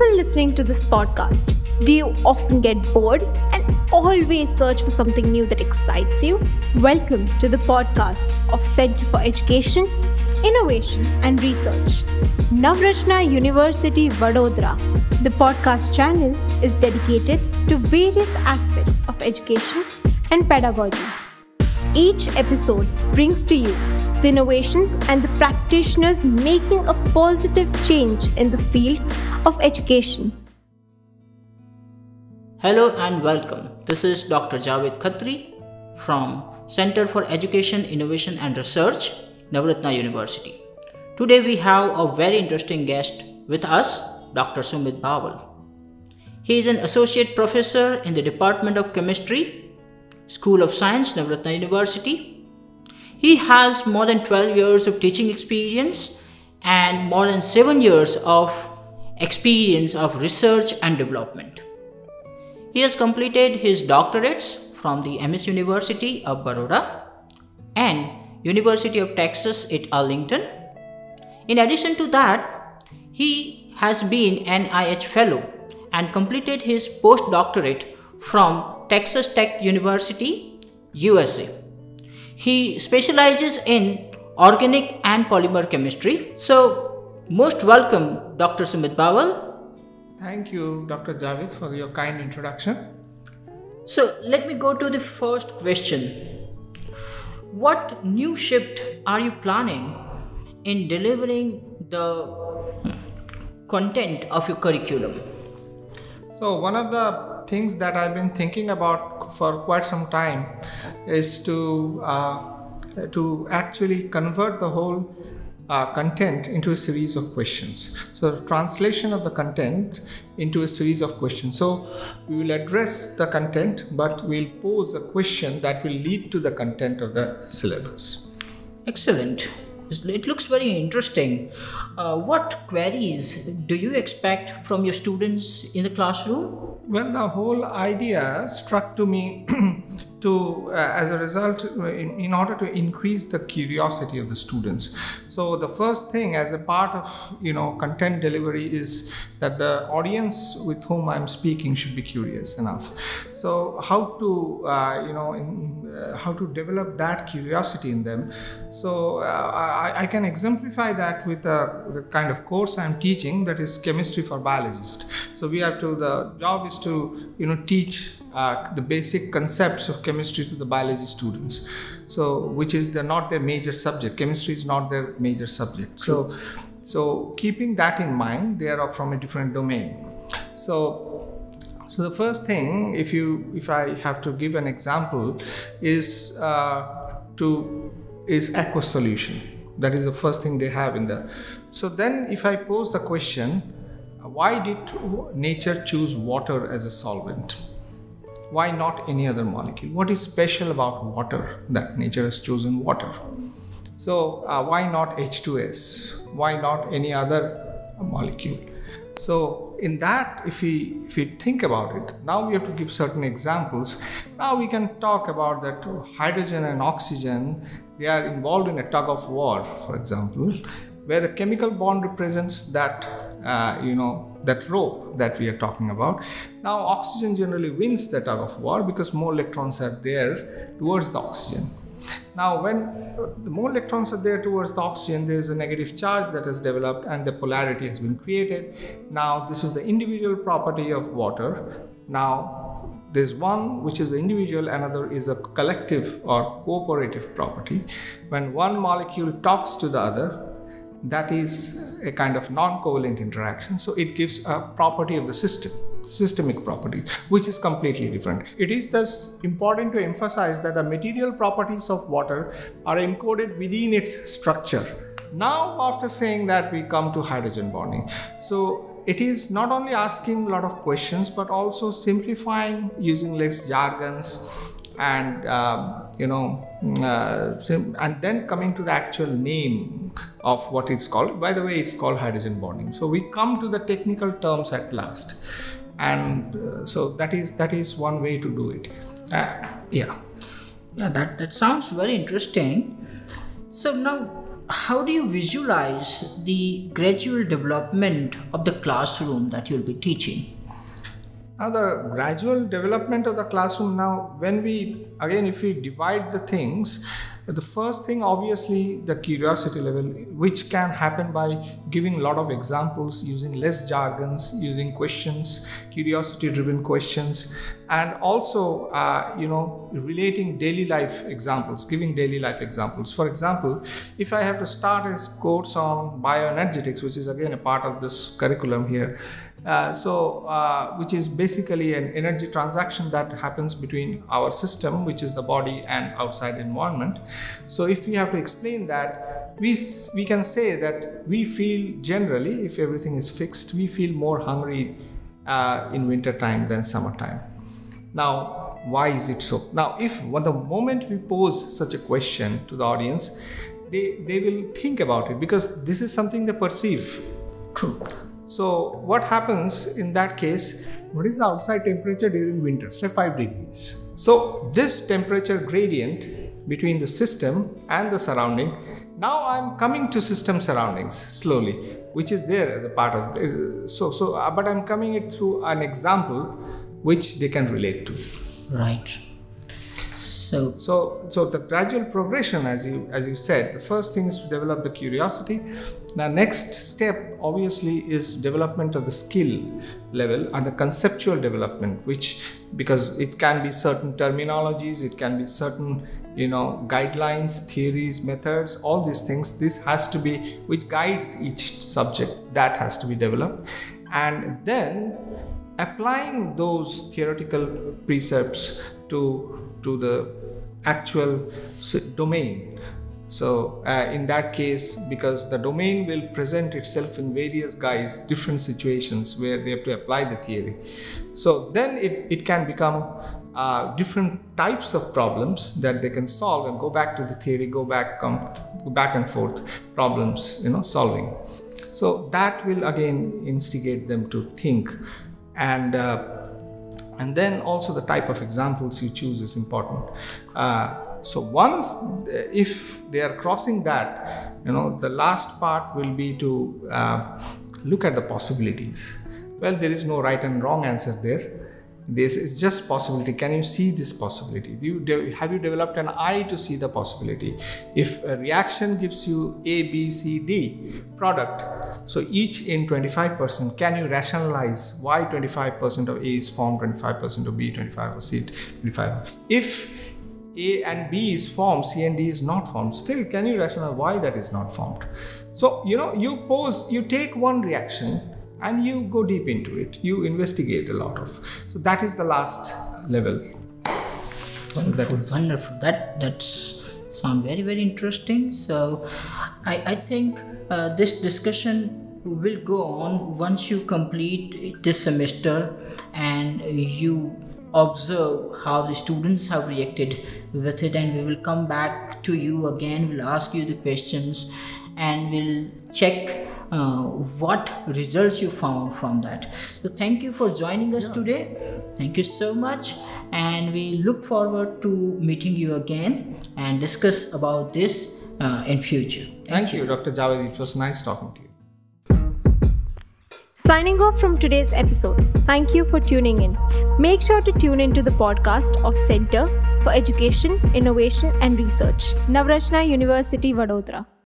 people listening to this podcast, do you often get bored and always search for something new that excites you? Welcome to the podcast of Center for Education, Innovation and Research, Navrachana University Vadodara. The podcast channel is dedicated to various aspects of education and pedagogy. Each episode brings to you the innovations and the practitioners making a positive change in the field of education. Hello and welcome. This is Dr. Javed Khatri from Center for Education, Innovation and Research, Navrachana University. Today we have a very interesting guest with us, Dr. Sumit Bhawal. He is an associate professor in the Department of Chemistry School of Science, Navrachana University. He has more than 12 years of teaching experience and more than 7 years of experience of research and development. He has completed his doctorates from the MS University of Baroda and University of Texas at Arlington. In addition to that, he has been NIH Fellow and completed his postdoctorate from Texas Tech University, USA. He specializes in organic and polymer chemistry. So, most welcome, Dr. Sumit Bhawal. Thank you, Dr. Javed, for your kind introduction. So, let me go to the first question. What new shift are you planning in delivering the content of your curriculum? So, one of the things that I've been thinking about for quite some time is to uh, to actually convert the whole uh, content into a series of questions. So, translation of the content into a series of questions. So, we will address the content, but we'll pose a question that will lead to the content of the syllabus. Excellent. It looks very interesting. Uh, what queries do you expect from your students in the classroom? Well, the whole idea struck to me to uh, as a result in, in, order to increase the curiosity of the students. So the first thing as a part of you know content delivery is that the audience with whom i'm speaking should be curious enough. So how to uh, you know in, uh, how to develop that curiosity in them. So uh, I, I, can exemplify that with the kind of course i'm teaching that is chemistry for biologists. So we have to the job is to you know teach uh, the basic concepts of chemistry to the biology students. So which is the, not their major subject. Chemistry is not their major subject. So so keeping that in mind they are from a different domain. So so the first thing if you if i have to give an example is uh, to is aqueous solution. That is the first thing they have in the so then if i pose the question why did nature choose water as a solvent why not any other molecule? What is special about water that nature has chosen water? So, uh, why not H2S? Why not any other molecule? So, in that, if we if we think about it, now we have to give certain examples. Now we can talk about that hydrogen and oxygen. They are involved in a tug of war, for example, where the chemical bond represents that uh, you know that rope that we are talking about. Now, oxygen generally wins the tug of war because more electrons are there towards the oxygen. Now, when the more electrons are there towards the oxygen, there is a negative charge that has developed and the polarity has been created. Now, this is the individual property of water. Now, there's one which is the individual, another is a collective or cooperative property. When one molecule talks to the other, that is a kind of non-covalent interaction so it gives a property of the system systemic properties which is completely different. It is thus important to emphasize that the material properties of water are encoded within its structure. Now after saying that we come to hydrogen bonding. So it is not only asking a lot of questions but also simplifying using less jargons and um, you know uh, and then coming to the actual name of what it's called. By the way it's called hydrogen bonding. So we come to the technical terms at last. And uh, so that is that is one way to do it. Uh, yeah. Yeah that that sounds very interesting. So now how do you visualize the gradual development of the classroom that you'll be teaching? Now, the gradual development of the classroom, now, when we again, if we divide the things, the first thing obviously the curiosity level which can happen by giving a lot of examples using less jargons using questions curiosity driven questions and also uh, you know relating daily life examples giving daily life examples. For example if i have to start a course on bioenergetics which is again a part of this curriculum here uh, so, uh, which is basically an energy transaction that happens between our system, which is the body, and outside environment. So, if we have to explain that, we we can say that we feel generally, if everything is fixed, we feel more hungry uh, in winter time than summertime. Now, why is it so? Now, if well, the moment we pose such a question to the audience, they they will think about it because this is something they perceive. True. So, what happens in that case? What is the outside temperature during winter? Say 5 degrees. So, this temperature gradient between the system and the surrounding, now I'm coming to system surroundings slowly, which is there as a part of this. So, so uh, but I'm coming it through an example which they can relate to. Right. So, so, so the gradual progression, as you as you said, the first thing is to develop the curiosity. The next step, obviously, is development of the skill level and the conceptual development, which because it can be certain terminologies, it can be certain you know guidelines, theories, methods, all these things. This has to be which guides each subject that has to be developed, and then applying those theoretical precepts to to the actual domain. So uh, in that case because the domain will present itself in various guise different situations where they have to apply the theory. So then it, it can become uh, different types of problems that they can solve and go back to the theory go back come back and forth problems you know solving. So that will again instigate them to think. And uh, and then also the type of examples you choose is important. Uh, so once if they are crossing that you know the last part will be to uh, look at the possibilities. Well there is no right and wrong answer there. This is just possibility. Can you see this possibility? Do you de- have you developed an eye to see the possibility? If a reaction gives you a b c d product so each in 25% can you rationalize why 25% of a is formed 25% of b twenty five percent of c 25 if a and b is formed c and d is not formed still can you rationalize why that is not formed? So you know you pose you take one reaction and you go deep into it. You investigate a lot of. So that is the last level. Wonderful that is, wonderful. That that's sound very very interesting. So i i think uh, this discussion will go on once you complete this semester and you observe how the students have reacted with it. And we will come back to you again. We'll ask you the questions and we'll check uh, what results you found from that. So, thank you for joining us today. Thank you so much, and we look forward to meeting you again and discuss about this uh, in future. Thank, thank you, you, Dr. Javed. It was nice talking to you. Signing off from today's episode. Thank you for tuning in. Make sure to tune into the podcast of Center for Education, Innovation and Research, Navrachana University, Vadodara.